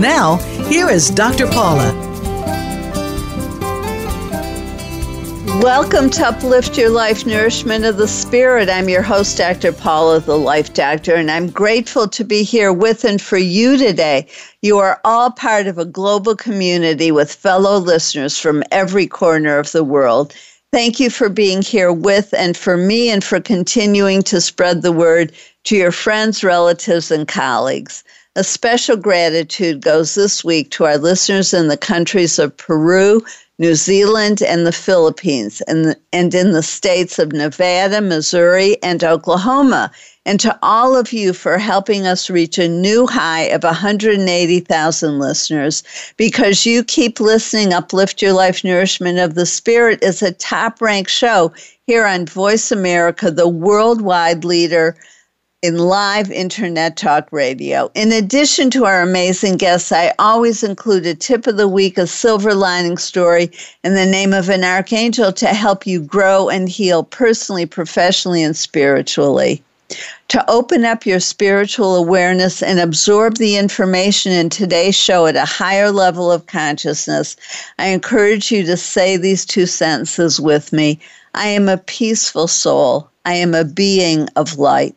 Now, here is Dr. Paula. Welcome to Uplift Your Life Nourishment of the Spirit. I'm your host, Dr. Paula, the Life Doctor, and I'm grateful to be here with and for you today. You are all part of a global community with fellow listeners from every corner of the world. Thank you for being here with and for me and for continuing to spread the word to your friends, relatives, and colleagues. A special gratitude goes this week to our listeners in the countries of Peru, New Zealand, and the Philippines, and, and in the states of Nevada, Missouri, and Oklahoma. And to all of you for helping us reach a new high of 180,000 listeners. Because you keep listening, Uplift Your Life Nourishment of the Spirit is a top ranked show here on Voice America, the worldwide leader in live internet talk radio. In addition to our amazing guests, I always include a tip of the week, a silver lining story, and the name of an archangel to help you grow and heal personally, professionally, and spiritually. To open up your spiritual awareness and absorb the information in today's show at a higher level of consciousness, I encourage you to say these two sentences with me I am a peaceful soul. I am a being of light.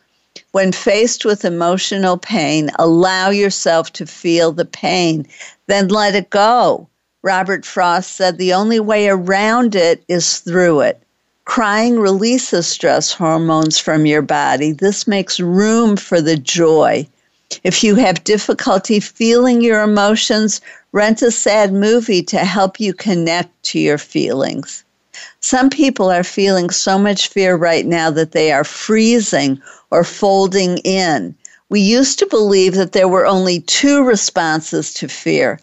When faced with emotional pain, allow yourself to feel the pain, then let it go. Robert Frost said the only way around it is through it. Crying releases stress hormones from your body. This makes room for the joy. If you have difficulty feeling your emotions, rent a sad movie to help you connect to your feelings. Some people are feeling so much fear right now that they are freezing or folding in. We used to believe that there were only two responses to fear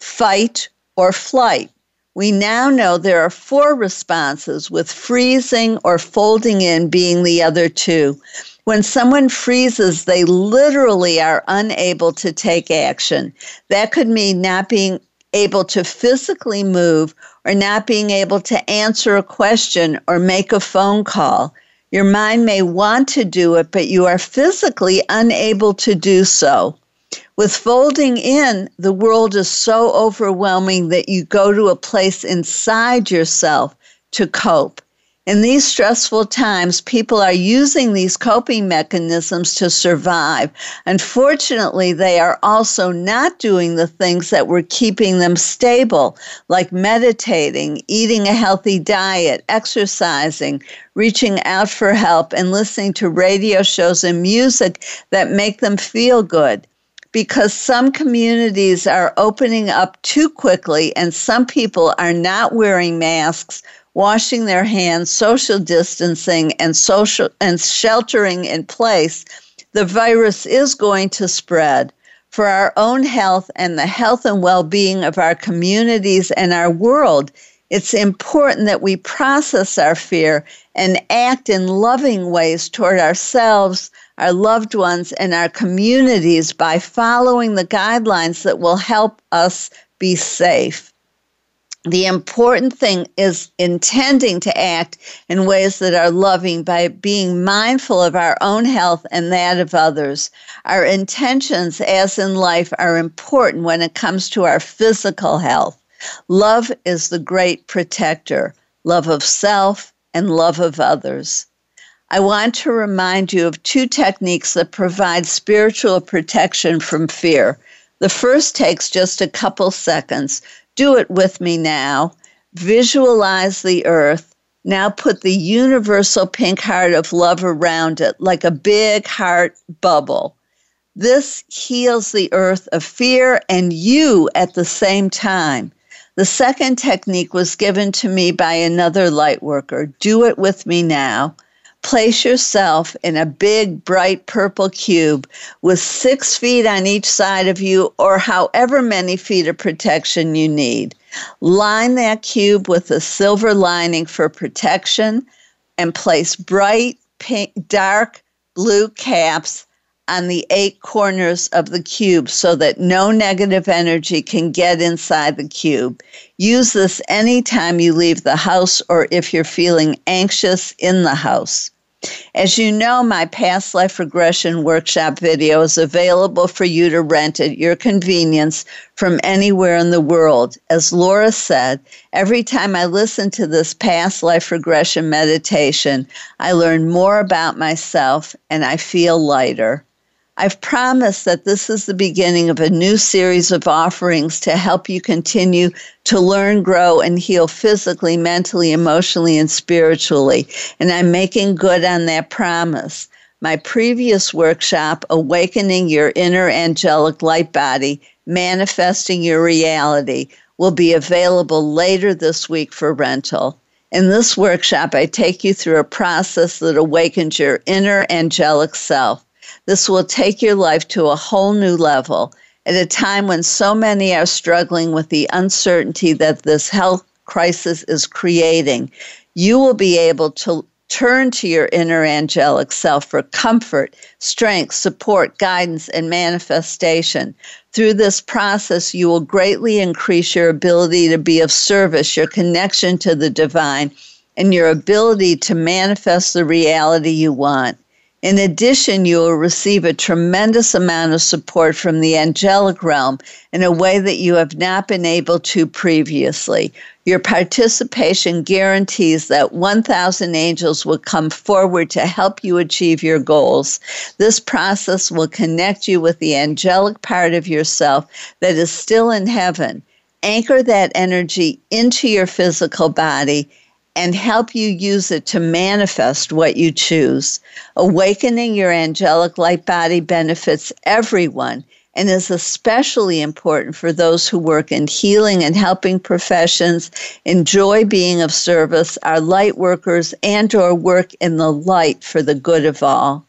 fight or flight. We now know there are four responses, with freezing or folding in being the other two. When someone freezes, they literally are unable to take action. That could mean not being able to physically move or not being able to answer a question or make a phone call. Your mind may want to do it, but you are physically unable to do so. With folding in, the world is so overwhelming that you go to a place inside yourself to cope. In these stressful times, people are using these coping mechanisms to survive. Unfortunately, they are also not doing the things that were keeping them stable, like meditating, eating a healthy diet, exercising, reaching out for help, and listening to radio shows and music that make them feel good because some communities are opening up too quickly and some people are not wearing masks washing their hands, social distancing, and social and sheltering in place, the virus is going to spread. For our own health and the health and well-being of our communities and our world, it's important that we process our fear and act in loving ways toward ourselves, our loved ones, and our communities by following the guidelines that will help us be safe the important thing is intending to act in ways that are loving by being mindful of our own health and that of others. Our intentions, as in life, are important when it comes to our physical health. Love is the great protector, love of self and love of others. I want to remind you of two techniques that provide spiritual protection from fear The first takes just a couple seconds. Do it with me now. Visualize the earth. Now put the universal pink heart of love around it like a big heart bubble. This heals the earth of fear and you at the same time. The second technique was given to me by another light worker. Do it with me now. Place yourself in a big, bright purple cube with six feet on each side of you, or however many feet of protection you need. Line that cube with a silver lining for protection and place bright, pink, dark blue caps on the eight corners of the cube so that no negative energy can get inside the cube. Use this anytime you leave the house or if you're feeling anxious in the house. As you know, my past life regression workshop video is available for you to rent at your convenience from anywhere in the world. As Laura said, every time I listen to this past life regression meditation, I learn more about myself and I feel lighter. I've promised that this is the beginning of a new series of offerings to help you continue to learn, grow, and heal physically, mentally, emotionally, and spiritually. And I'm making good on that promise. My previous workshop, Awakening Your Inner Angelic Light Body, Manifesting Your Reality, will be available later this week for rental. In this workshop, I take you through a process that awakens your inner angelic self. This will take your life to a whole new level at a time when so many are struggling with the uncertainty that this health crisis is creating. You will be able to turn to your inner angelic self for comfort, strength, support, guidance, and manifestation. Through this process, you will greatly increase your ability to be of service, your connection to the divine, and your ability to manifest the reality you want. In addition, you will receive a tremendous amount of support from the angelic realm in a way that you have not been able to previously. Your participation guarantees that 1,000 angels will come forward to help you achieve your goals. This process will connect you with the angelic part of yourself that is still in heaven. Anchor that energy into your physical body and help you use it to manifest what you choose. Awakening your angelic light body benefits everyone and is especially important for those who work in healing and helping professions, enjoy being of service, are light workers, and or work in the light for the good of all.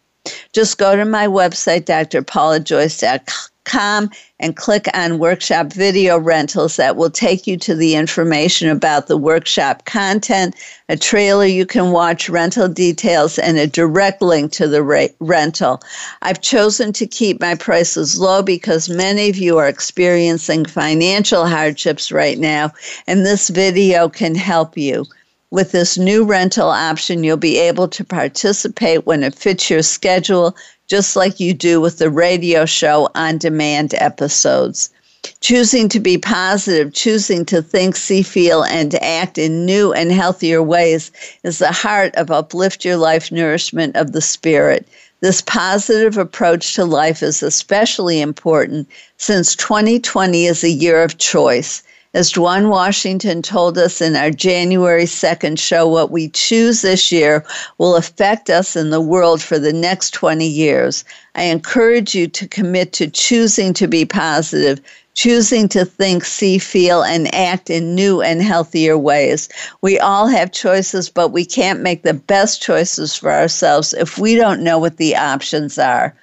Just go to my website, drpaulajoyce.com com and click on workshop video rentals that will take you to the information about the workshop content, a trailer you can watch, rental details, and a direct link to the rental. I've chosen to keep my prices low because many of you are experiencing financial hardships right now, and this video can help you. With this new rental option, you'll be able to participate when it fits your schedule just like you do with the radio show on demand episodes. Choosing to be positive, choosing to think, see, feel, and act in new and healthier ways is the heart of Uplift Your Life Nourishment of the Spirit. This positive approach to life is especially important since 2020 is a year of choice. As Dwan Washington told us in our January 2nd show, what we choose this year will affect us in the world for the next 20 years. I encourage you to commit to choosing to be positive, choosing to think, see, feel, and act in new and healthier ways. We all have choices, but we can't make the best choices for ourselves if we don't know what the options are.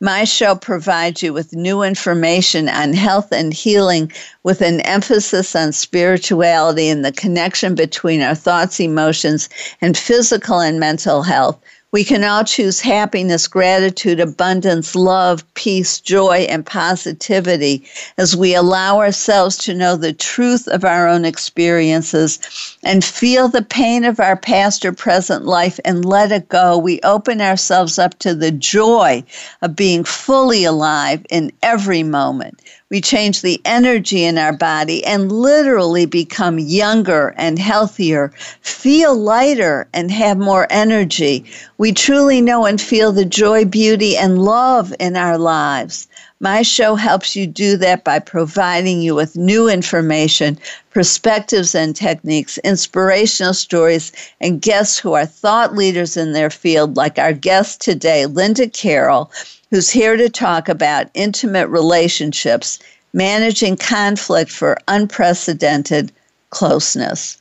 My show provides you with new information on health and healing with an emphasis on spirituality and the connection between our thoughts, emotions, and physical and mental health. We can all choose happiness, gratitude, abundance, love, peace, joy, and positivity as we allow ourselves to know the truth of our own experiences and feel the pain of our past or present life and let it go. We open ourselves up to the joy of being fully alive in every moment. We change the energy in our body and literally become younger and healthier, feel lighter and have more energy. We truly know and feel the joy, beauty, and love in our lives. My show helps you do that by providing you with new information, perspectives and techniques, inspirational stories, and guests who are thought leaders in their field, like our guest today, Linda Carroll, who's here to talk about intimate relationships, managing conflict for unprecedented closeness.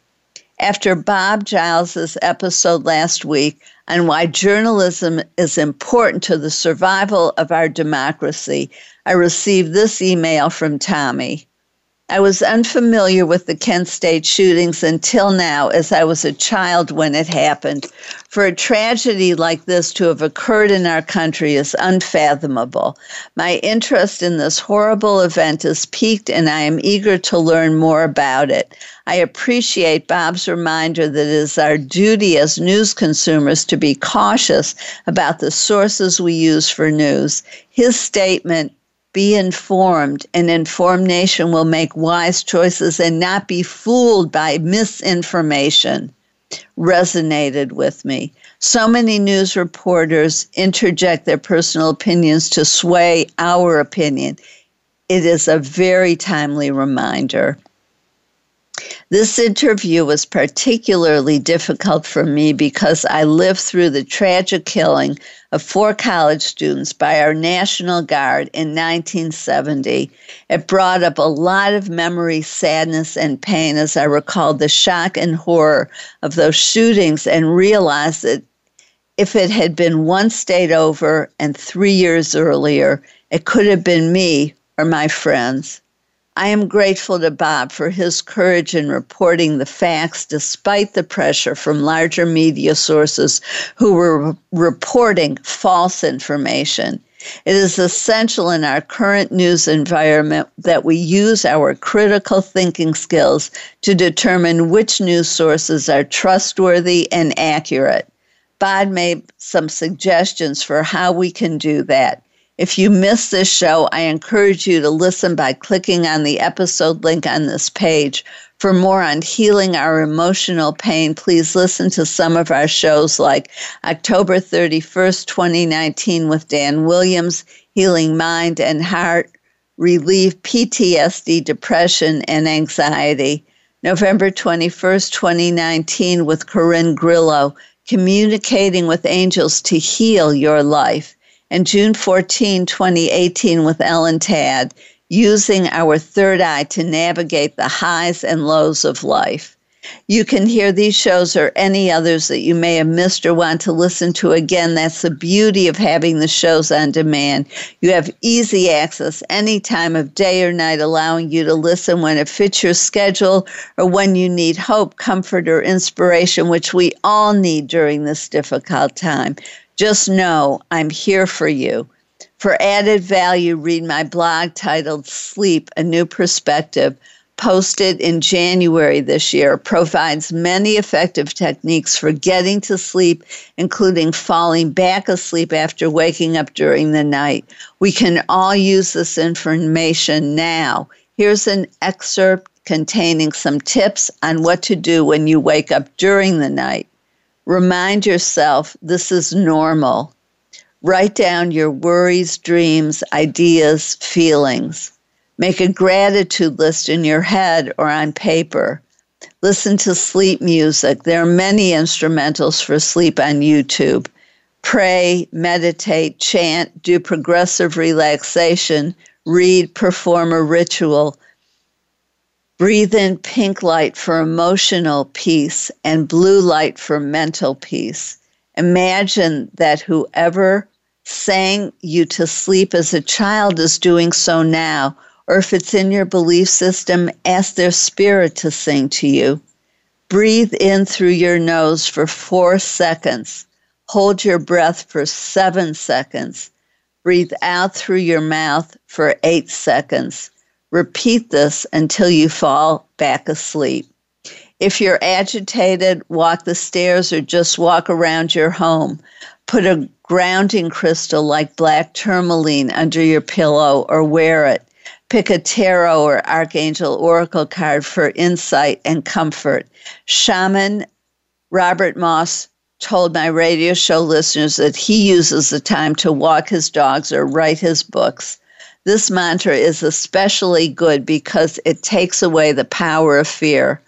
After Bob Giles's episode last week on why journalism is important to the survival of our democracy, I received this email from Tommy. I was unfamiliar with the Kent State shootings until now, as I was a child when it happened. For a tragedy like this to have occurred in our country is unfathomable. My interest in this horrible event is piqued, and I am eager to learn more about it. I appreciate Bob's reminder that it is our duty as news consumers to be cautious about the sources we use for news. His statement, be informed. An informed nation will make wise choices and not be fooled by misinformation. Resonated with me. So many news reporters interject their personal opinions to sway our opinion. It is a very timely reminder. This interview was particularly difficult for me because I lived through the tragic killing of four college students by our National Guard in 1970. It brought up a lot of memory, sadness, and pain as I recalled the shock and horror of those shootings and realized that if it had been one state over and three years earlier, it could have been me or my friends. I am grateful to Bob for his courage in reporting the facts despite the pressure from larger media sources who were reporting false information. It is essential in our current news environment that we use our critical thinking skills to determine which news sources are trustworthy and accurate. Bob made some suggestions for how we can do that. If you missed this show, I encourage you to listen by clicking on the episode link on this page. For more on healing our emotional pain, please listen to some of our shows like October 31st, 2019, with Dan Williams, Healing Mind and Heart, Relieve PTSD, Depression, and Anxiety. November 21st, 2019, with Corinne Grillo, Communicating with Angels to Heal Your Life and June 14, 2018, with Ellen Tadd, using our third eye to navigate the highs and lows of life. You can hear these shows or any others that you may have missed or want to listen to again. That's the beauty of having the shows on demand. You have easy access any time of day or night, allowing you to listen when it fits your schedule or when you need hope, comfort, or inspiration, which we all need during this difficult time. Just know I'm here for you. For added value, read my blog titled Sleep A New Perspective, posted in January this year, provides many effective techniques for getting to sleep, including falling back asleep after waking up during the night. We can all use this information now. Here's an excerpt containing some tips on what to do when you wake up during the night. Remind yourself this is normal. Write down your worries, dreams, ideas, feelings. Make a gratitude list in your head or on paper. Listen to sleep music. There are many instrumentals for sleep on YouTube. Pray, meditate, chant, do progressive relaxation, read, perform a ritual, Breathe in pink light for emotional peace and blue light for mental peace. Imagine that whoever sang you to sleep as a child is doing so now, or if it's in your belief system, ask their spirit to sing to you. Breathe in through your nose for four seconds. Hold your breath for seven seconds. Breathe out through your mouth for eight seconds. Repeat this until you fall back asleep. If you're agitated, walk the stairs or just walk around your home. Put a grounding crystal like black tourmaline under your pillow or wear it. Pick a tarot or archangel oracle card for insight and comfort. Shaman Robert Moss told my radio show listeners that he uses the time to walk his dogs or write his books. This mantra is especially good because it takes away the power of fear.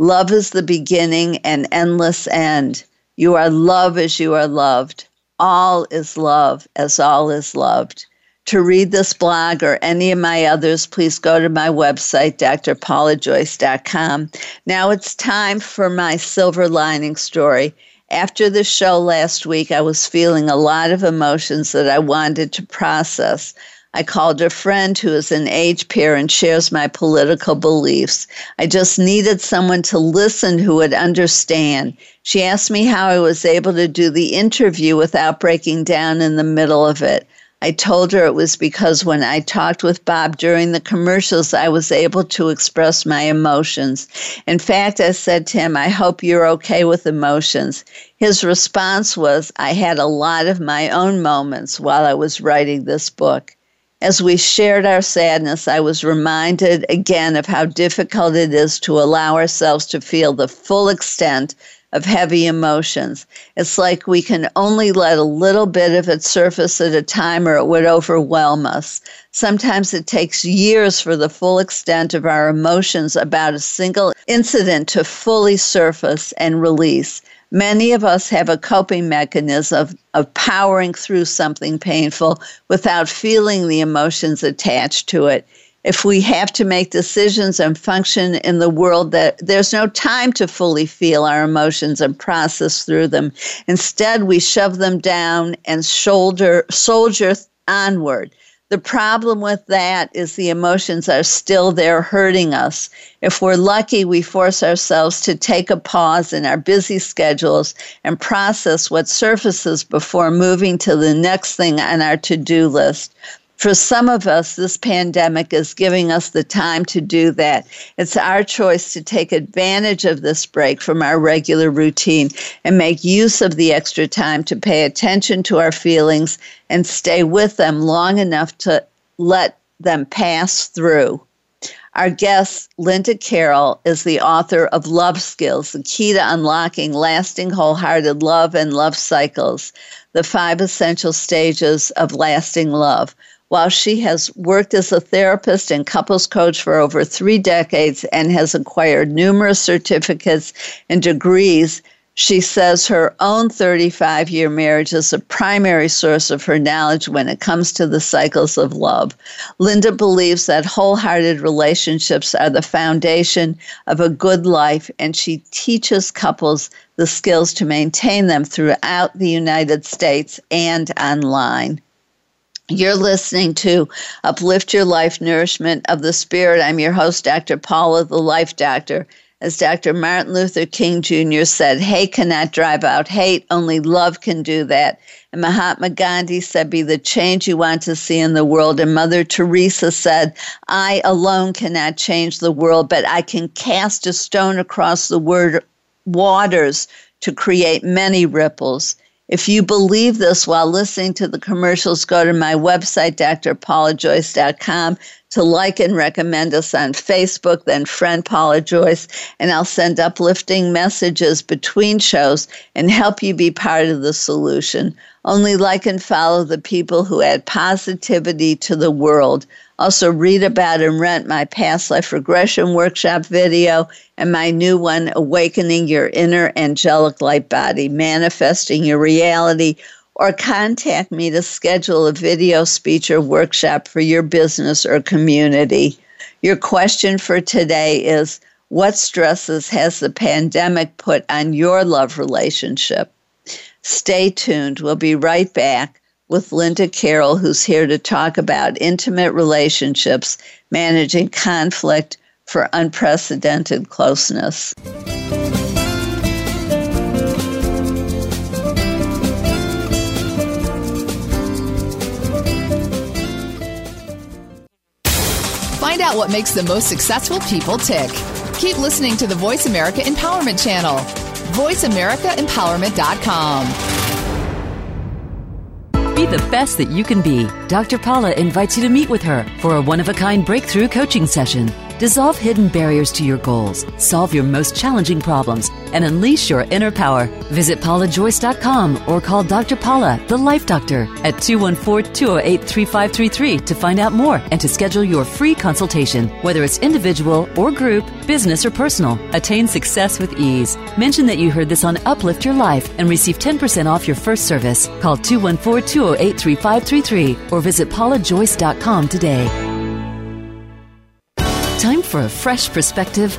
Love is the beginning and endless end. You are love as you are loved. All is love as all is loved. To read this blog or any of my others, please go to my website, drpaulajoyce.com. Now it's time for my silver lining story. After the show last week, I was feeling a lot of emotions that I wanted to process. I called a friend who is an age peer and shares my political beliefs. I just needed someone to listen who would understand. She asked me how I was able to do the interview without breaking down in the middle of it. I told her it was because when I talked with Bob during the commercials, I was able to express my emotions. In fact, I said to him, I hope you're okay with emotions. His response was, I had a lot of my own moments while I was writing this book. As we shared our sadness, I was reminded again of how difficult it is to allow ourselves to feel the full extent of heavy emotions. It's like we can only let a little bit of it surface at a time or it would overwhelm us. Sometimes it takes years for the full extent of our emotions about a single incident to fully surface and release. Many of us have a coping mechanism of, powering through something painful without feeling the emotions attached to it. If we have to make decisions and function in the world that there's no time to fully feel our emotions and process through them. Instead we shove them down and shoulder soldier onward the problem with that is the emotions are still there hurting us. If we're lucky, we force ourselves to take a pause in our busy schedules and process what surfaces before moving to the next thing on our to do list. For some of us, this pandemic is giving us the time to do that. It's our choice to take advantage of this break from our regular routine and make use of the extra time to pay attention to our feelings and stay with them long enough to let them pass through. Our guest, Linda Carroll, is the author of Love Skills, the key to unlocking lasting wholehearted love and love cycles, the five essential stages of lasting love. While she has worked as a therapist and couples coach for over three decades and has acquired numerous certificates and degrees, she says her own 35 year marriage is a primary source of her knowledge when it comes to the cycles of love. Linda believes that wholehearted relationships are the foundation of a good life, and she teaches couples the skills to maintain them throughout the United States and online. You're listening to Uplift Your Life Nourishment of the Spirit. I'm your host, Dr. Paula, the Life Doctor. As Dr. Martin Luther King Jr. said, hate cannot drive out hate, only love can do that. And Mahatma Gandhi said, be the change you want to see in the world. And Mother Teresa said, I alone cannot change the world, but I can cast a stone across the word waters to create many ripples. If you believe this while listening to the commercials, go to my website, drpaulajoyce.com, to like and recommend us on Facebook, then friend Paula Joyce, and I'll send uplifting messages between shows and help you be part of the solution. Only like and follow the people who add positivity to the world. Also, read about and rent my past life regression workshop video and my new one, Awakening Your Inner Angelic Light Body, Manifesting Your Reality. Or contact me to schedule a video speech or workshop for your business or community. Your question for today is What stresses has the pandemic put on your love relationship? Stay tuned. We'll be right back with Linda Carroll, who's here to talk about intimate relationships, managing conflict for unprecedented closeness. Find out what makes the most successful people tick. Keep listening to the Voice America Empowerment Channel. VoiceAmericaEmpowerment.com. the best that you can be. Dr. Paula invites you to meet with her for a one of a kind breakthrough coaching session. Dissolve hidden barriers to your goals, solve your most challenging problems, and unleash your inner power. Visit paulajoyce.com or call Dr. Paula, the Life Doctor, at 214 208 3533 to find out more and to schedule your free consultation. Whether it's individual or group, business or personal, attain success with ease. Mention that you heard this on Uplift Your Life and receive 10% off your first service. Call 214 208 3533 or visit paulajoyce.com today. Time for a fresh perspective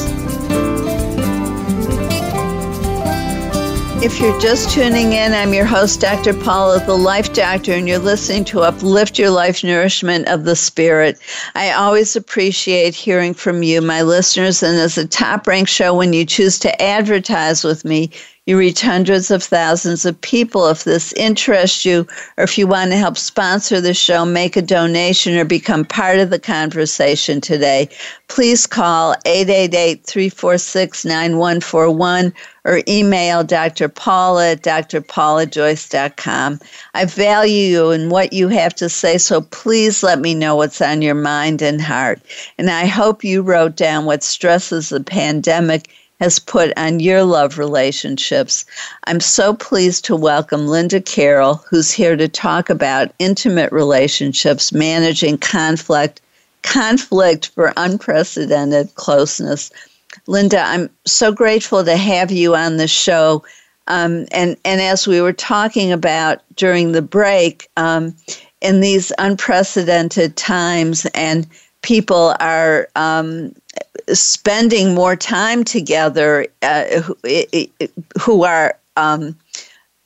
If you're just tuning in, I'm your host, Dr. Paula, the Life Doctor, and you're listening to Uplift Your Life Nourishment of the Spirit. I always appreciate hearing from you, my listeners, and as a top ranked show, when you choose to advertise with me, you reach hundreds of thousands of people. If this interests you, or if you want to help sponsor the show, make a donation, or become part of the conversation today, please call 888 346 9141 or email Dr. Paula at drpaulajoyce.com. I value you and what you have to say, so please let me know what's on your mind and heart. And I hope you wrote down what stresses the pandemic has put on your love relationships. I'm so pleased to welcome Linda Carroll, who's here to talk about intimate relationships, managing conflict, conflict for unprecedented closeness. Linda, I'm so grateful to have you on the show. Um, and, and as we were talking about during the break, um, in these unprecedented times, and people are um, spending more time together uh, who, who, are um,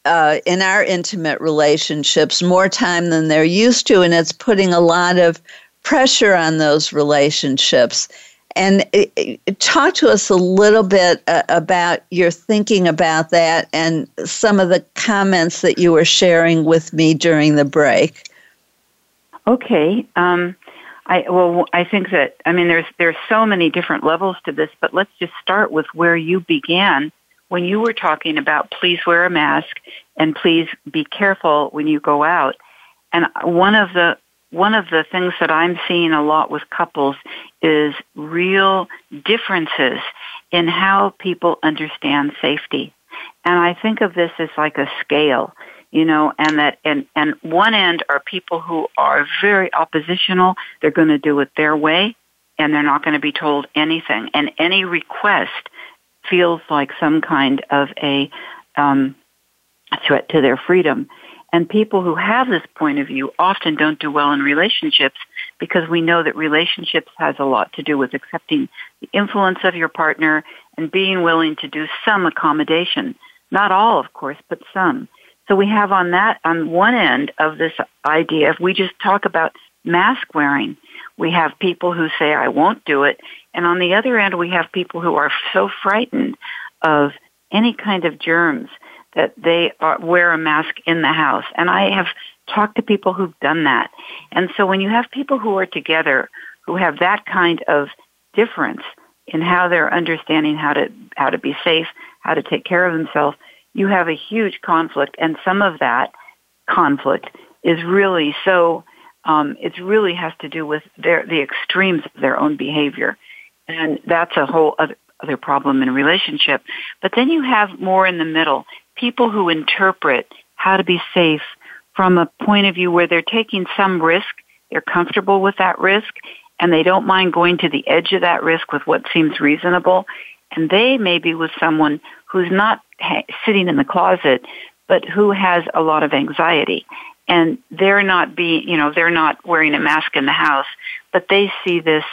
uh, in our intimate relationships more time than they're used to, and it's putting a lot of pressure on those relationships. And it, it, talk to us a little bit uh, about your thinking about that and some of the comments that you were sharing with me during the break. Okay. Um, I well, I think that I mean, there's there's so many different levels to this, but let's just start with where you began when you were talking about please wear a mask and please be careful when you go out. And one of the one of the things that I'm seeing a lot with couples is real differences in how people understand safety. And I think of this as like a scale you know, and that and and one end are people who are very oppositional. They're going to do it their way, and they're not going to be told anything. And any request feels like some kind of a um, threat to their freedom. And people who have this point of view often don't do well in relationships because we know that relationships has a lot to do with accepting the influence of your partner and being willing to do some accommodation. Not all, of course, but some So we have on that, on one end of this idea, if we just talk about mask wearing, we have people who say, I won't do it. And on the other end, we have people who are so frightened of any kind of germs that they are, wear a mask in the house. And I have talked to people who've done that. And so when you have people who are together who have that kind of difference in how they're understanding how to how to be safe, how to take care of themselves, you have a huge conflict, and some of that conflict is really so. Um, it really has to do with their the extremes of their own behavior, and that's a whole other, other problem in a relationship. But then you have more in the middle people who interpret how to be safe from a point of view where they're taking some risk, they're comfortable with that risk, and they don't mind going to the edge of that risk with what seems reasonable. And they may be with someone who's not ha- sitting in the closet, but who has a lot of anxiety. And they're not being, you know, they're not wearing a mask in the house, but they see this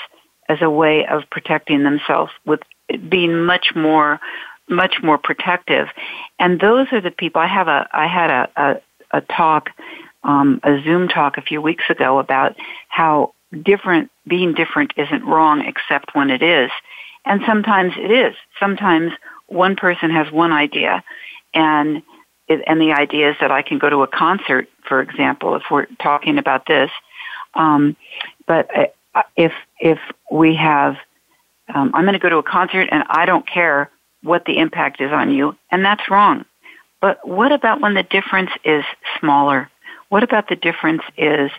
as a way of protecting themselves with being much more, much more protective. And those are the people. I have a, I had a, a, a talk, um, a Zoom talk a few weeks ago about how different, being different isn't wrong except when it is. And sometimes it is. Sometimes one person has one idea and it, and the idea is that I can go to a concert, for example, if we're talking about this. Um, but uh, if if we have, um, I'm going to go to a concert and I don't care what the impact is on you, and that's wrong. But what about when the difference is smaller? What about the difference is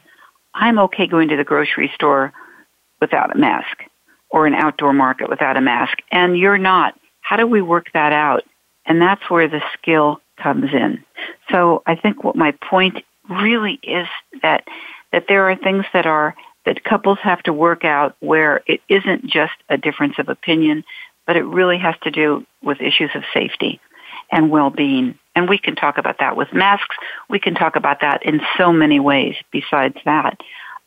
I'm okay going to the grocery store without a mask or an outdoor market without a mask and you're not. How do we work that out? And that's where the skill comes in. So I think what my point really is that that there are things that are that couples have to work out where it isn't just a difference of opinion, but it really has to do with issues of safety and well-being. And we can talk about that with masks. We can talk about that in so many ways besides that.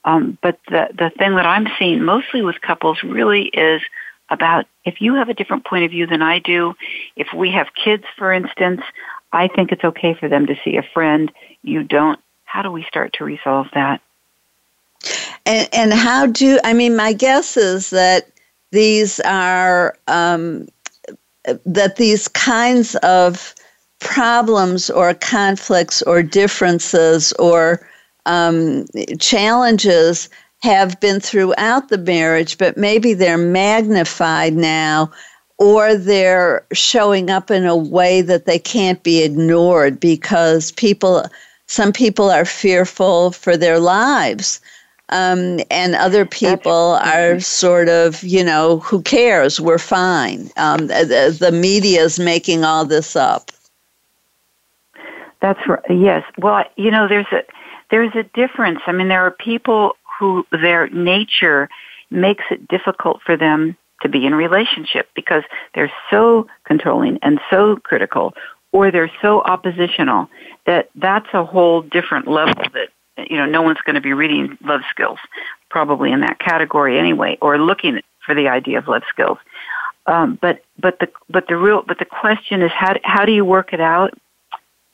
Um, but the, the thing that I'm seeing mostly with couples really is about if you have a different point of view than I do, if we have kids, for instance, I think it's okay for them to see a friend. You don't. How do we start to resolve that? And, and how do, I mean, my guess is that these are, um, that these kinds of problems or conflicts or differences or um, challenges have been throughout the marriage, but maybe they're magnified now or they're showing up in a way that they can't be ignored because people, some people are fearful for their lives. Um, and other people are sort of, you know, who cares? We're fine. Um, the, the media is making all this up. That's right. Yes. Well, you know, there's a there's a difference. I mean, there are people who their nature makes it difficult for them to be in a relationship because they're so controlling and so critical or they're so oppositional that that's a whole different level that you know no one's going to be reading love skills probably in that category anyway or looking for the idea of love skills um, but but the but the real but the question is how how do you work it out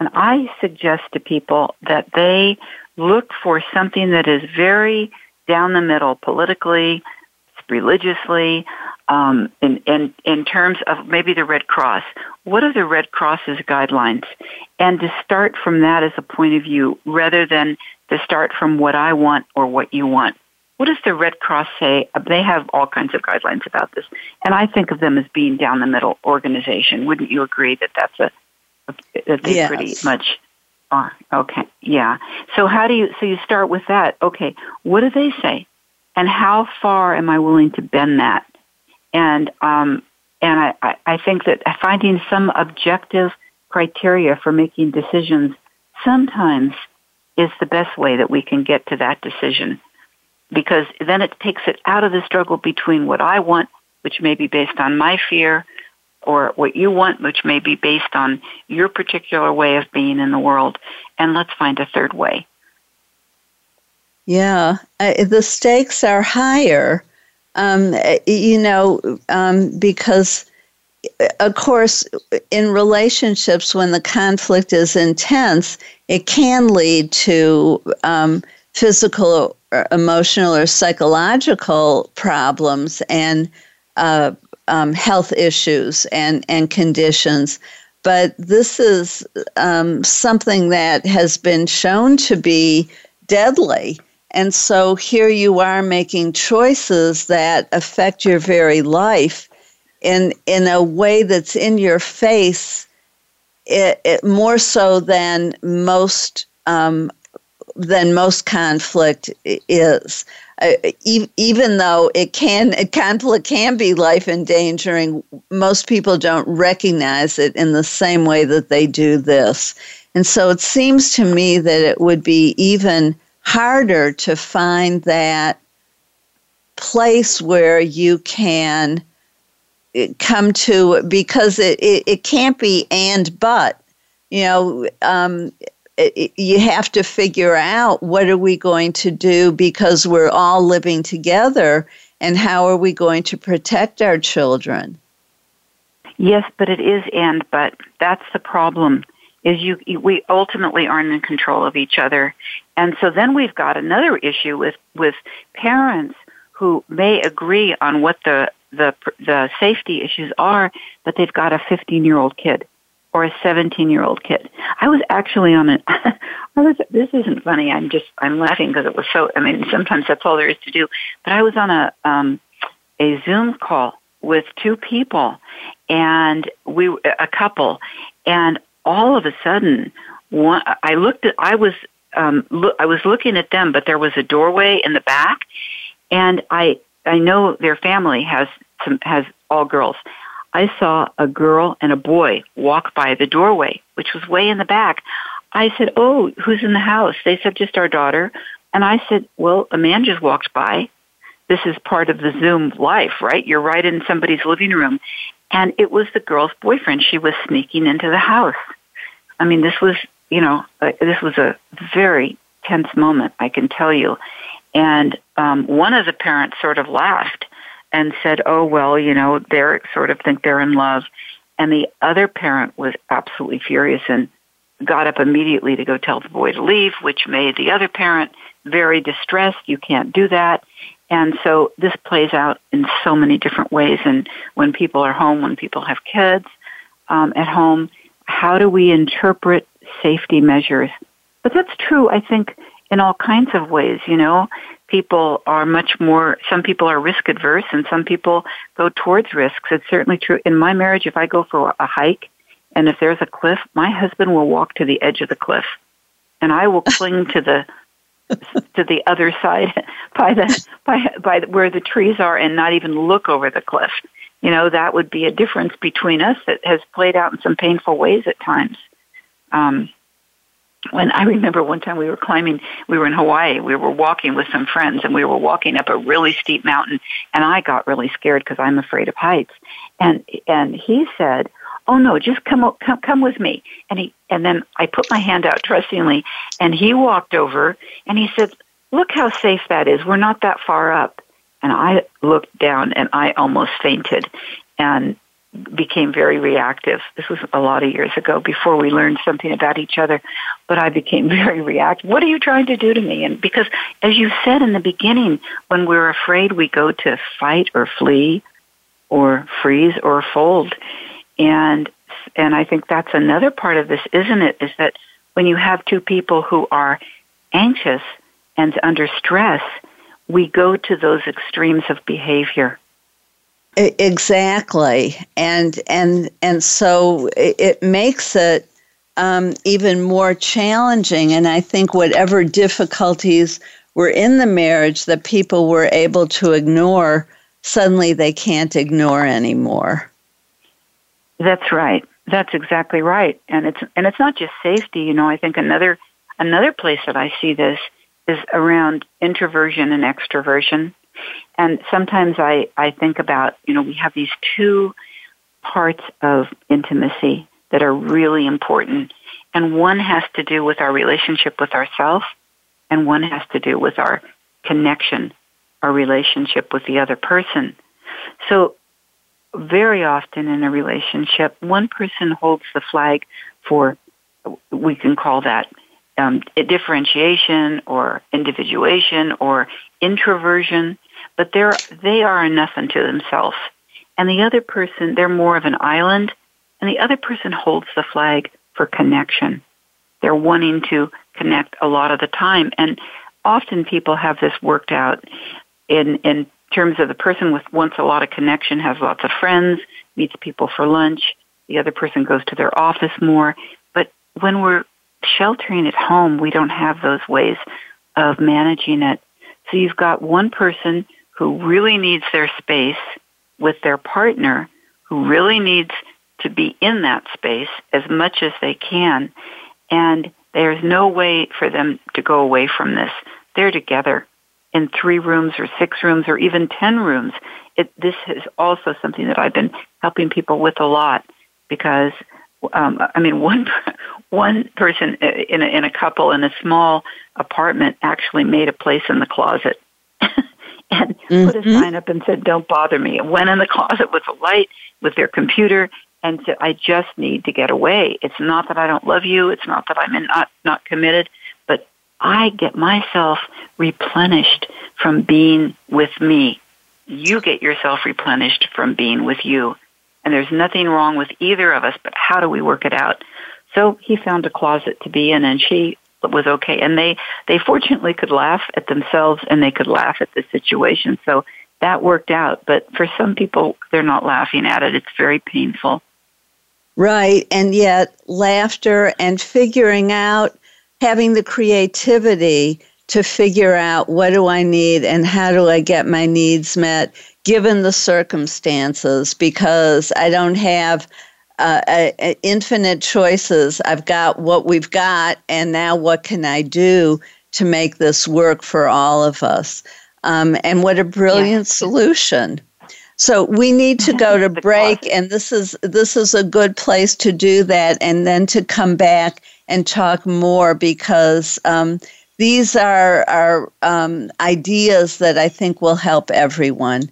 and I suggest to people that they look for something that is very down the middle politically, religiously, um, in, in, in terms of maybe the Red Cross. What are the Red Cross's guidelines? And to start from that as a point of view rather than to start from what I want or what you want. What does the Red Cross say? They have all kinds of guidelines about this. And I think of them as being down the middle organization. Wouldn't you agree that that's a that they yes. pretty much are. Okay, yeah. So how do you? So you start with that. Okay, what do they say, and how far am I willing to bend that? And um, and I, I think that finding some objective criteria for making decisions sometimes is the best way that we can get to that decision. Because then it takes it out of the struggle between what I want, which may be based on my fear, or what you want, which may be based on your particular way of being in the world, and let's find a third way. Yeah, the stakes are higher, um, you know, um, because of course, in relationships, when the conflict is intense, it can lead to um, physical, or emotional, or psychological problems and uh, um, health issues and, and conditions. But this is um, something that has been shown to be deadly. And so here you are making choices that affect your very life in in a way that's in your face, it, it more so than most um, than most conflict is. Uh, e- even though it can conflict can be life endangering, most people don't recognize it in the same way that they do this. And so it seems to me that it would be even harder to find that place where you can come to because it, it, it can't be and but you know um, it, you have to figure out what are we going to do because we're all living together and how are we going to protect our children? Yes but it is and but. That's the problem is you we ultimately aren't in control of each other. And so then we've got another issue with with parents who may agree on what the the the safety issues are, but they've got a 15 year old kid or a 17 year old kid. I was actually on an. I was. This isn't funny. I'm just. I'm laughing because it was so. I mean, sometimes that's all there is to do. But I was on a um, a Zoom call with two people, and we a couple, and all of a sudden, one. I looked at. I was. Um, look, I was looking at them, but there was a doorway in the back, and I I know their family has some, has all girls. I saw a girl and a boy walk by the doorway, which was way in the back. I said, "Oh, who's in the house?" They said, "Just our daughter." And I said, "Well, a man just walked by. This is part of the Zoom life, right? You're right in somebody's living room." And it was the girl's boyfriend. She was sneaking into the house. I mean, this was, you know, uh, this was a very tense moment, I can tell you. And um, one of the parents sort of laughed and said, "Oh well, you know, they're sort of think they're in love," and the other parent was absolutely furious and got up immediately to go tell the boy to leave, which made the other parent very distressed. You can't do that. And so this plays out in so many different ways. And when people are home, when people have kids um, at home, how do we interpret safety measures? But that's true, I think, in all kinds of ways, you know. People are much more, some people are risk adverse and some people go towards risks. It's certainly true. In my marriage, if I go for a hike and if there's a cliff, my husband will walk to the edge of the cliff and I will cling to the to the other side by the by by where the trees are and not even look over the cliff. You know, that would be a difference between us that has played out in some painful ways at times. Um, when I remember one time we were climbing, we were in Hawaii, we were walking with some friends and we were walking up a really steep mountain and I got really scared because I'm afraid of heights. And, and he said, oh no, just come, come, come with me. And he, and then I put my hand out trustingly and he walked over and he said, look how safe that is. We're not that far up. And I looked down and I almost fainted. And became very reactive. This was a lot of years ago before we learned something about each other, but I became very reactive. What are you trying to do to me? And because as you said in the beginning, when we're afraid we go to fight or flee or freeze or fold. And and I think that's another part of this, isn't it? Is that when you have two people who are anxious and under stress, we go to those extremes of behavior Exactly, and and and so it, makes it um, even more challenging. And I think whatever difficulties were in the marriage that people were able to ignore, suddenly they can't ignore anymore. That's right. That's exactly right. And it's and it's not just safety. You know, I think another another place that I see this is around introversion and extroversion and sometimes I, I think about, you know, we have these two parts of intimacy that are really important. And one has to do with our relationship with ourselves, and one has to do with our connection, our relationship with the other person. So very often in a relationship, one person holds the flag for, we can call that um, differentiation or individuation or introversion, but they're, they are enough unto themselves. And the other person, they're more of an island, and the other person holds the flag for connection. They're wanting to connect a lot of the time. And often people have this worked out in, in terms of the person with wants a lot of connection, has lots of friends, meets people for lunch. The other person goes to their office more. But when we're sheltering at home, we don't have those ways of managing it. So you've got one person who really needs their space with their partner who really needs to be in that space as much as they can. And there's no way for them to go away from this. They're together in three rooms or six rooms or even ten rooms. It, this is also something that I've been helping people with a lot because um, I mean, one one person in a, in a couple in a small apartment actually made a place in the closet and mm-hmm. put a mm-hmm. sign up and said, "Don't bother me." And went in the closet with a light, with their computer, and said, "I just need to get away. It's not that I don't love you. It's not that I'm not not committed, but I get myself replenished from being with me. You get yourself replenished from being with you." And there's nothing wrong with either of us, but how do we work it out? So he found a closet to be in and she was okay. And they, they fortunately could laugh at themselves and they could laugh at the situation. So that worked out. But for some people, they're not laughing at it. It's very painful. Right. And yet, laughter and figuring out, having the creativity to figure out what do I need and how do I get my needs met given the circumstances because I don't have uh, a, a infinite choices. I've got what we've got, and now what can I do to make this work for all of us? Um, and what a brilliant yeah. solution! So we need to go to break, and this is this is a good place to do that, and then to come back and talk more because um, these are are um, ideas that I think will help everyone.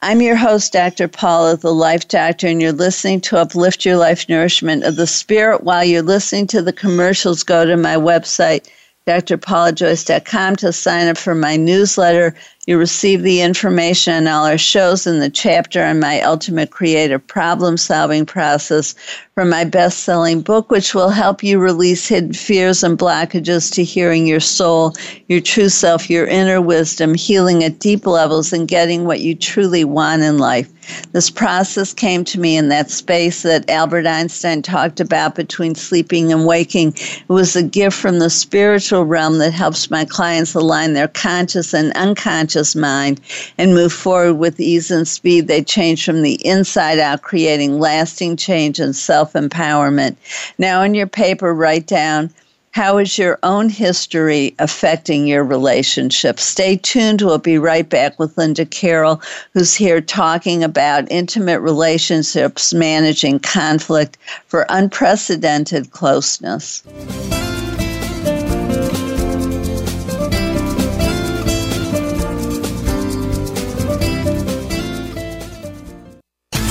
I'm your host, Dr. Paula, the Life Doctor, and you're listening to Uplift Your Life Nourishment of the Spirit. While you're listening to the commercials, go to my website, drpaulajoyce.com, to sign up for my newsletter. You receive the information on all our shows in the chapter on my ultimate creative problem solving process from my best selling book, which will help you release hidden fears and blockages to hearing your soul, your true self, your inner wisdom, healing at deep levels, and getting what you truly want in life. This process came to me in that space that Albert Einstein talked about between sleeping and waking. It was a gift from the spiritual realm that helps my clients align their conscious and unconscious mind and move forward with ease and speed. They change from the inside out, creating lasting change and self empowerment. Now, in your paper, write down how is your own history affecting your relationship? Stay tuned. We'll be right back with Linda Carroll, who's here talking about intimate relationships, managing conflict for unprecedented closeness.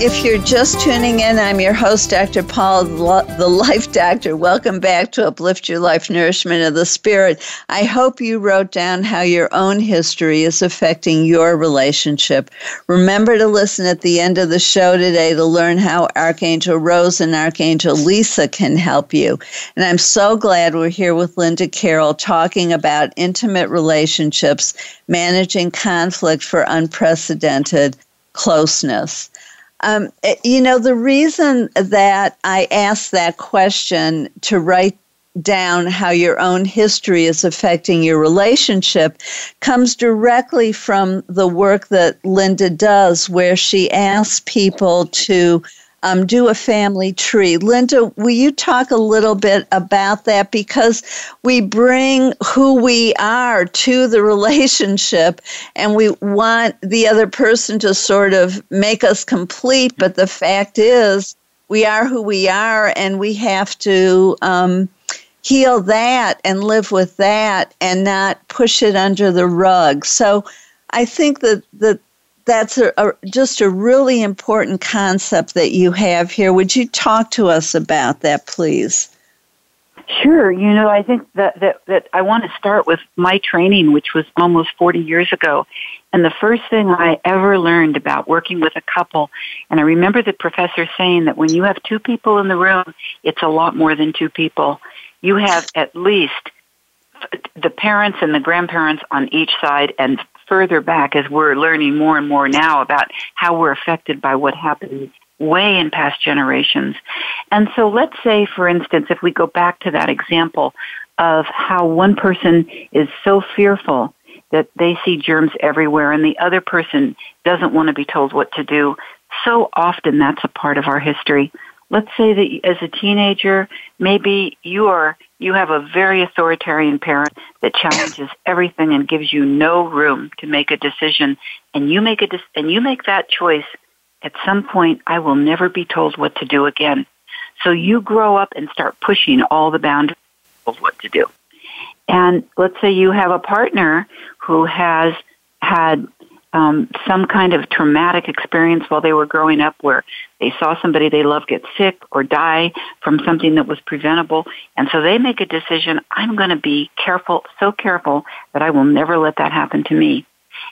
If you're just tuning in, I'm your host, Dr. Paul, the Life Doctor. Welcome back to Uplift Your Life Nourishment of the Spirit. I hope you wrote down how your own history is affecting your relationship. Remember to listen at the end of the show today to learn how Archangel Rose and Archangel Lisa can help you. And I'm so glad we're here with Linda Carroll talking about intimate relationships, managing conflict for unprecedented closeness. Um, eh, you know, the reason that I asked that question to write down how your own history is affecting your relationship comes directly from the work that Linda does, where she asks people to um, do a family tree. Linda, will you talk a little bit about that? Because we bring who we are to the relationship and we want the other person to sort of make us complete. But the fact is, we are who we are and we have to. Um, heal that and live with that and not push it under the rug. So I think that the that's a, a, just a really important concept that you have here. Would you talk to us about that, please? Sure. You know, I think that, that, that I want to start with my training, which was almost 40 years ago. And the first thing I ever learned about working with a couple, and I remember the professor saying that when you have two people in the room, it's a lot more than two people. You have at least the parents and the grandparents on each side and further back as we're learning more and more now about how we're affected by what happened way in past generations. And so let's say, for instance, if we go back to that example of how one person is so fearful that they see germs everywhere and the other person doesn't want to be told what to do, so often that's a part of our history. Let's say that as a teenager, maybe you are you have a very authoritarian parent that challenges everything and gives you no room to make a decision and you make a de- and you make that choice at some point I will never be told what to do again. So you grow up and start pushing all the boundaries of what to do. And let's say you have a partner who has had um, some kind of traumatic experience while they were growing up where they saw somebody they love get sick or die from something that was preventable. And so they make a decision, I'm going to be careful, so careful that I will never let that happen to me.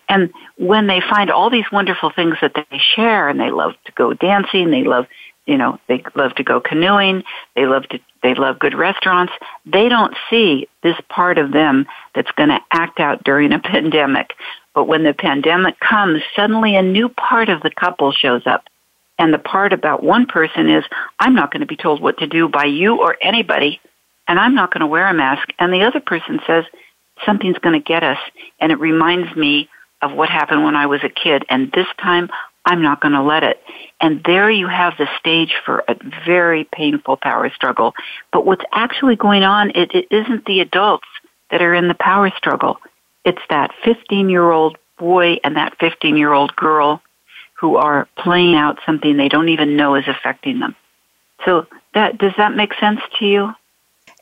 And when they find all these wonderful things that they share and they love to go dancing, they love, you know, they love to go canoeing, they love to, they love good restaurants, they don't see this part of them that's going to act out during a pandemic but when the pandemic comes, suddenly a new part of the couple shows up. And the part about one person is, I'm not going to be told what to do by you or anybody, and I'm not going to wear a mask. And the other person says, something's going to get us. And it reminds me of what happened when I was a kid. And this time, I'm not going to let it. And there you have the stage for a very painful power struggle. But what's actually going on, it, it isn't the adults that are in the power struggle. It's that 15 year old boy and that 15 year old girl who are playing out something they don't even know is affecting them. So that does that make sense to you?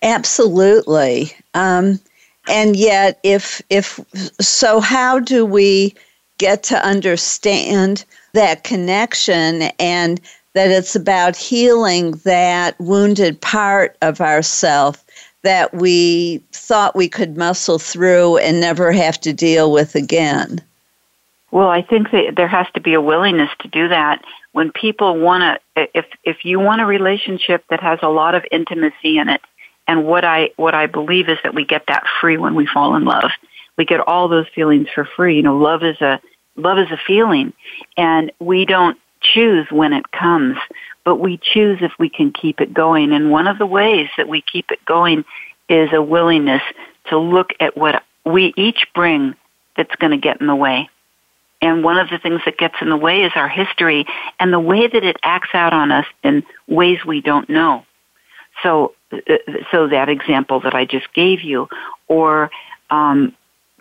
Absolutely. Um, and yet if if so how do we get to understand that connection and that it's about healing that wounded part of ourself that we thought we could muscle through and never have to deal with again. Well i think that there has to be a willingness to do that. When people want to if if you want a relationship that has a lot of intimacy in it and what i what i believe is that we get that free when we fall in love. We get all those feelings for free. You know love is a love is a feeling. And we don't choose when it comes but we choose if we can keep it going and one of the ways that we keep it going is a willingness to look at what we each bring that's going to get in the way and one of the things that gets in the way is our history and the way that it acts out on us in ways we don't know. So, so that example that I just gave you, or um,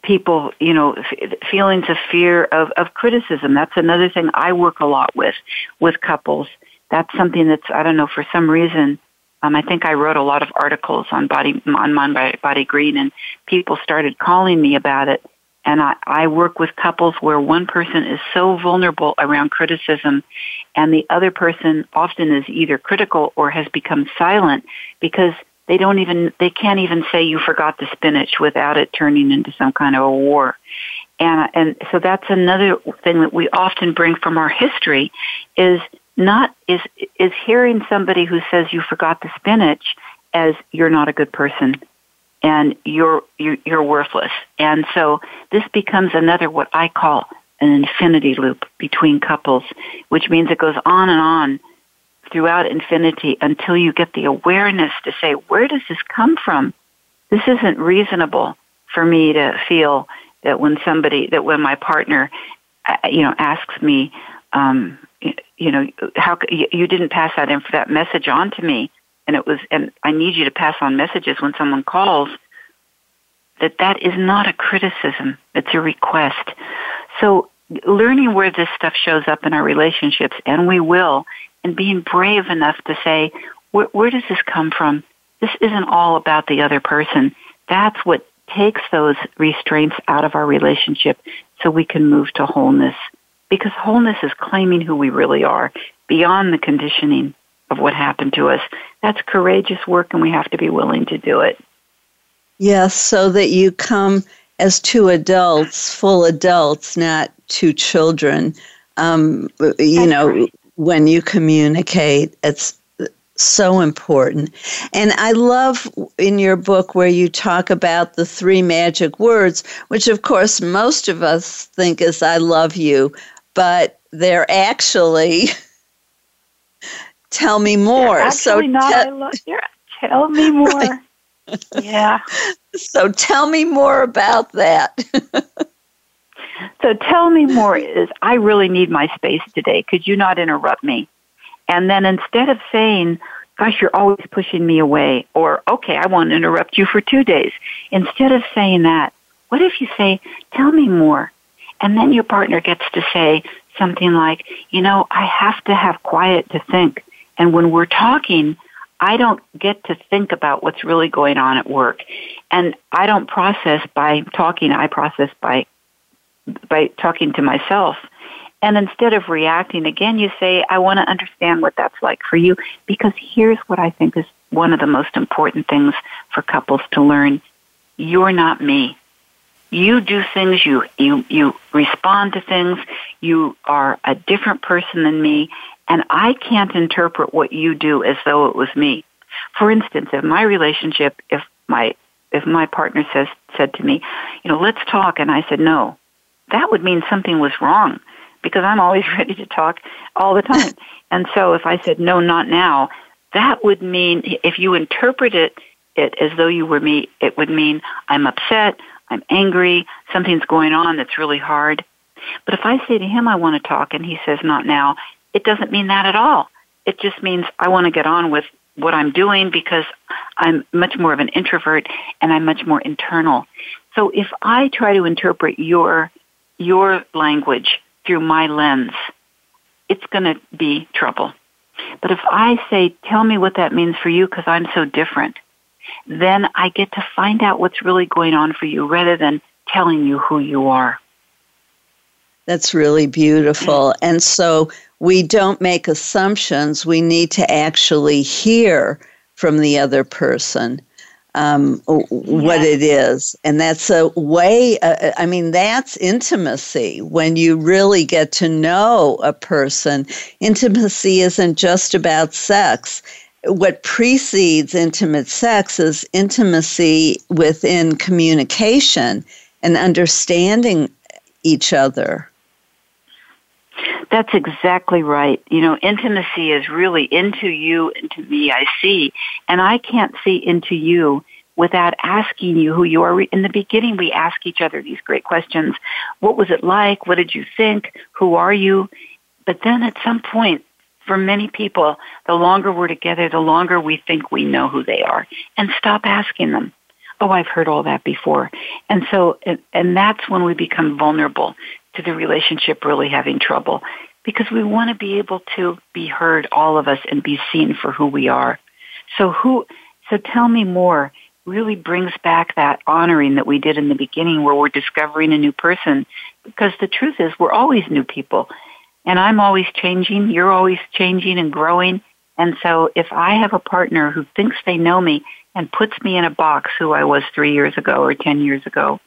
people, you know, f- feelings of fear of, of criticism. That's another thing I work a lot with with couples. That's something that's I don't know for some reason. Um, I think I wrote a lot of articles on body on Mind Body Green, and people started calling me about it and I, I work with couples where one person is so vulnerable around criticism and the other person often is either critical or has become silent because they don't even, they can't even say you forgot the spinach without it turning into some kind of a war. And, and so that's another thing that we often bring from our history is not, is, is hearing somebody who says you forgot the spinach as you're not a good person and you're, you're, you're worthless. And so this becomes another what I call an infinity loop between couples, which means it goes on and on throughout infinity until you get the awareness to say, where does this come from? This isn't reasonable for me to feel that when somebody, that when my partner, uh, you know, asks me, um, you know, how you didn't pass that in for that message on to me, and it was, and I need you to pass on messages when someone calls, that that is not a criticism, it's a request. So learning where this stuff shows up in our relationships, and we will, and being brave enough to say, where, where does this come from? This isn't all about the other person. That's what takes those restraints out of our relationship so we can move to wholeness. Because wholeness is claiming who we really are beyond the conditioning of what happened to us. That's courageous work, and we have to be willing to do it. Yes, so that you come as two adults, full adults, not two children. Um, you That's know, right. when you communicate, it's so important. And I love in your book where you talk about the three magic words, which of course most of us think is I love you, but they're actually tell me more. Actually so not te- I love. Tell me more. Right. Yeah. So tell me more about that. so tell me more is I really need my space today. Could you not interrupt me? And then instead of saying, gosh, you're always pushing me away, or okay, I won't interrupt you for two days. Instead of saying that, what if you say, tell me more? And then your partner gets to say something like, you know, I have to have quiet to think. And when we're talking, I don't get to think about what's really going on at work. And I don't process by talking, I process by by talking to myself. And instead of reacting again, you say, I want to understand what that's like for you because here's what I think is one of the most important things for couples to learn. You're not me. You do things, you, you, you respond to things, you are a different person than me, and I can't interpret what you do as though it was me. For instance, if my relationship, if my if my partner says said to me, you know, let's talk, and I said no, that would mean something was wrong because I'm always ready to talk all the time. and so if I said no, not now, that would mean if you interpret it, it as though you were me, it would mean I'm upset, I'm angry, something's going on that's really hard. But if I say to him I want to talk and he says not now, it doesn't mean that at all. It just means I want to get on with what I'm doing because I'm much more of an introvert and I'm much more internal. So if I try to interpret your your language through my lens, it's going to be trouble. But if I say, tell me what that means for you because I'm so different, then I get to find out what's really going on for you rather than telling you who you are. That's really beautiful. And so we don't make assumptions. We need to actually hear from the other person um, what it is. And that's a way, uh, I mean, that's intimacy when you really get to know a person. Intimacy isn't just about sex. What precedes intimate sex is intimacy within communication and understanding each other. That's exactly right. You know, intimacy is really into you, into me, I see. And I can't see into you without asking you who you are. In the beginning, we ask each other these great questions. What was it like? What did you think? Who are you? But then at some point, for many people, the longer we're together, the longer we think we know who they are and stop asking them. Oh, I've heard all that before. And so, and that's when we become vulnerable to the relationship really having trouble because we want to be able to be heard, all of us, and be seen for who we are. So who, so tell me more really brings back that honoring that we did in the beginning where we're discovering a new person because the truth is we're always new people and I'm always changing, you're always changing and growing. And so if I have a partner who thinks they know me and puts me in a box who I was three years ago or 10 years ago,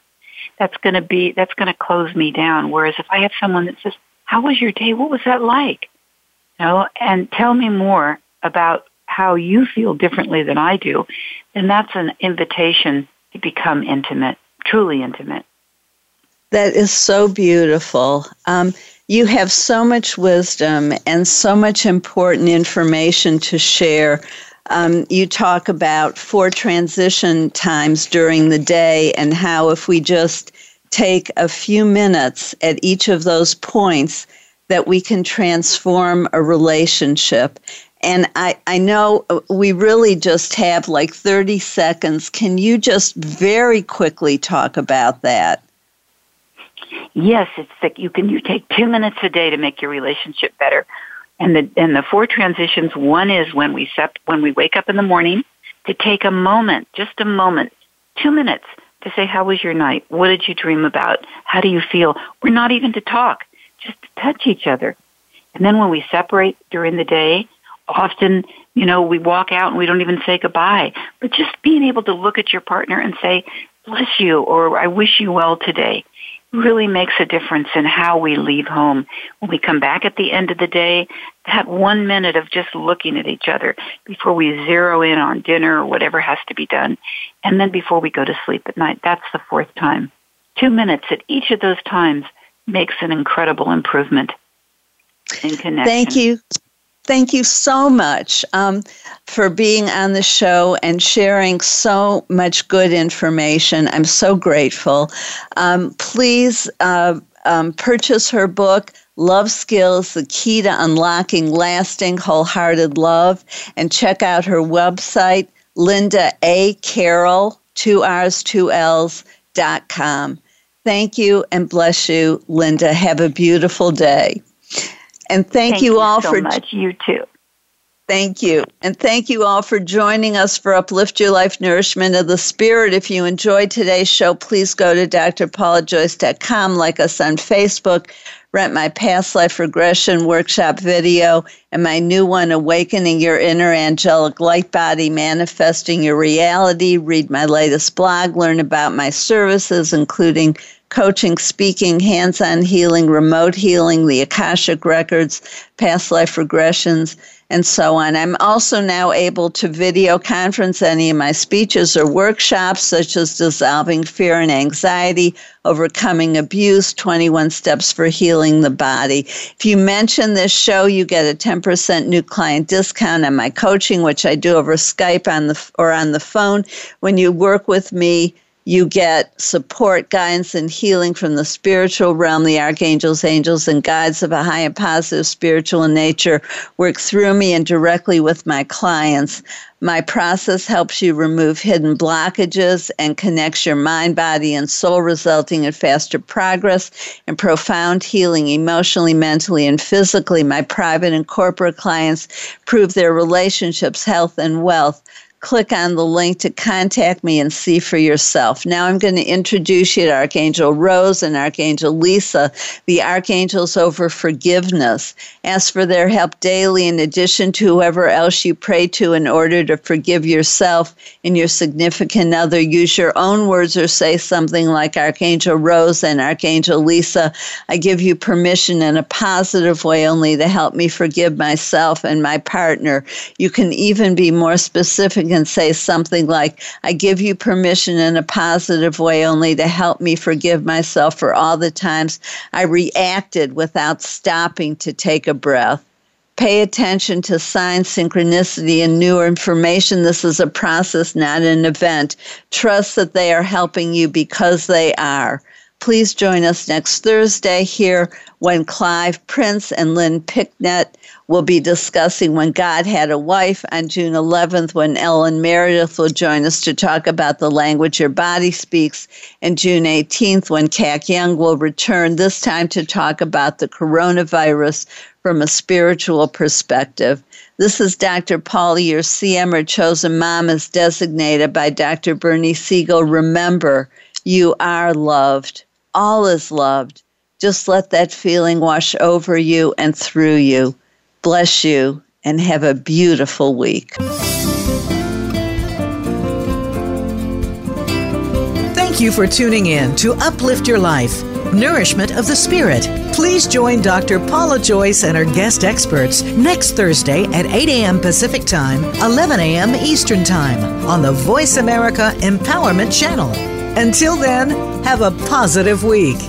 that's going to be, that's going to close me down. Whereas if I have someone that says, how was your day? What was that like? You know, and tell me more about how you feel differently than I do, And that's an invitation to become intimate, truly intimate. That is so beautiful. Um, you have so much wisdom and so much important information to share. Um, you talk about four transition times during the day and how if we just take a few minutes at each of those points, that we can transform a relationship. And I, I know we really just have like 30 seconds. Can you just very quickly talk about that? Yes, it's that you can you take two minutes a day to make your relationship better. And the and the four transitions, one is when we sep- when we wake up in the morning to take a moment, just a moment, two minutes to say, How was your night? What did you dream about? How do you feel? We're not even to talk, just to touch each other. And then when we separate during the day, often, you know, we walk out and we don't even say goodbye. But just being able to look at your partner and say, bless you, or I wish you well today, really makes a difference in how we leave home. When we come back at the end of the day, that one minute of just looking at each other before we zero in on dinner or whatever has to be done, and then before we go to sleep at night, that's the fourth time. Two minutes at each of those times makes an incredible improvement in connection. Thank you. Thank you so much um, for being on the show and sharing so much good information. I'm so grateful. Um, please uh, um, purchase her book, Love Skills The Key to Unlocking Lasting Wholehearted Love, and check out her website, Linda A. Carroll, two R's, two L's, dot com. Thank you and bless you, Linda. Have a beautiful day. And thank, thank you, you all so for much. You too. Thank you. And thank you all for joining us for Uplift Your Life Nourishment of the Spirit. If you enjoyed today's show, please go to drpaulajoyce.com, like us on Facebook, rent my past life regression workshop video, and my new one, Awakening Your Inner Angelic Light Body, Manifesting Your Reality. Read my latest blog, learn about my services, including coaching, speaking, hands on healing, remote healing, the Akashic Records, past life regressions, and so on. I'm also now able to video conference any of my speeches or workshops, such as Dissolving Fear and Anxiety, Overcoming Abuse, 21 Steps for Healing the Body. If you mention this show, you get a 10% new client discount on my coaching, which I do over Skype on the, or on the phone. When you work with me, you get support, guidance, and healing from the spiritual realm. The archangels, angels, and guides of a high and positive spiritual nature work through me and directly with my clients. My process helps you remove hidden blockages and connects your mind, body, and soul, resulting in faster progress and profound healing emotionally, mentally, and physically. My private and corporate clients prove their relationships, health, and wealth click on the link to contact me and see for yourself. Now I'm going to introduce you to Archangel Rose and Archangel Lisa, the archangels over forgiveness. Ask for their help daily in addition to whoever else you pray to in order to forgive yourself and your significant other. Use your own words or say something like Archangel Rose and Archangel Lisa. I give you permission in a positive way only to help me forgive myself and my partner. You can even be more specific and say something like, I give you permission in a positive way only to help me forgive myself for all the times I reacted without stopping to take a breath. Pay attention to signs, synchronicity, and new information. This is a process, not an event. Trust that they are helping you because they are. Please join us next Thursday here when Clive Prince and Lynn Picknett will be discussing When God Had a Wife on June 11th, when Ellen Meredith will join us to talk about the language your body speaks, and June 18th, when Kat Young will return, this time to talk about the coronavirus from a spiritual perspective. This is Dr. Paula, your CM or chosen mom, as designated by Dr. Bernie Siegel. Remember, you are loved. All is loved. Just let that feeling wash over you and through you bless you, and have a beautiful week. Thank you for tuning in to Uplift Your Life. Nourishment of the Spirit. Please join Dr. Paula Joyce and her guest experts next Thursday at 8 a.m. Pacific Time, 11 a.m. Eastern Time on the Voice America Empowerment Channel. Until then, have a positive week.